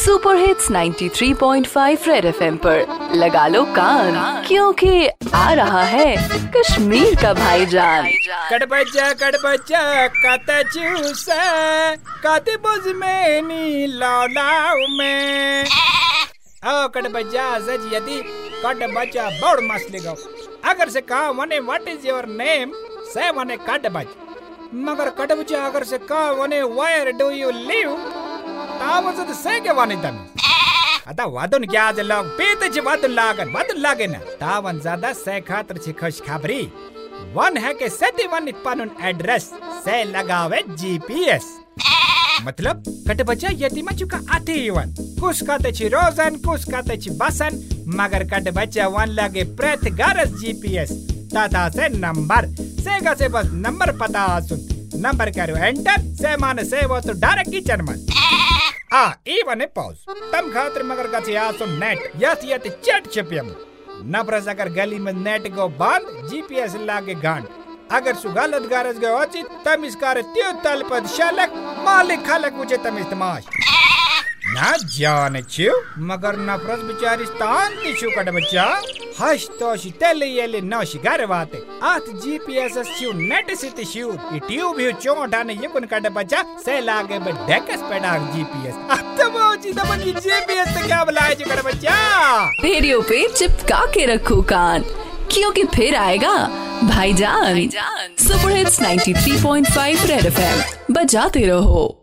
Super hits 93.5 red FM पर। लगा लो कान, क्योंकि आ रहा है कश्मीर का भाईजान। कड़बजा कड़बजा कत चूस कत बुज में नी लौलाऊ में। ओ कड़बजा सज यदि कड़बजा बड़ मस्त गो अगर से कहा वने व्हाट इज़ योर नेम से वने कड़बज मगर कड़बजा अगर से कहा वने वेयर डू यू लिव अता वादन क्या जे लोग पीते छ वादन लागन वादन लागे ना तावन ज़्यादा से खातर छ खुश खबरी वन है के सती वन पनुन एड्रेस से लगावे जीपीएस मतलब कट बच्चा यतिमा चुका आते ही वन कुछ कहते छी रोजन कुछ कहते छी बसन मगर कट बच्चा वन लगे प्रत गरज जीपीएस तथा से नंबर से से बस नंबर पता सुन नंबर करो एंटर से माने से वो तो डायरेक्ट किचन में तम खातिर मगर गचे आ सुन नेट यत यत चट छपियम नबरस अगर गली में नेट गो बंद जीपीएस लागे गांड अगर सु गलत गरज गयो अछि तम इस कार त्यो तल शलक, मालिक खलक मुझे तम इस्तमाश ना जान छु मगर नफरस बिचारी तान छु कट बच्चा. हश शी तेले येले न शी घर वाते। आत जीपीएस छु नेट सित छु ट्यूब चोटा ने यकुन कट बच्चा से लागे बे डेकस पेडाग जीपीएस अतमो जी दमन जीपीएस क्या बुलाए छु कट बच्चा रेडियो पे चिपका के रखो कान। क्योंकि फिर आएगा भाईजान। Super hits 93.5 red FM. बजाते रहो।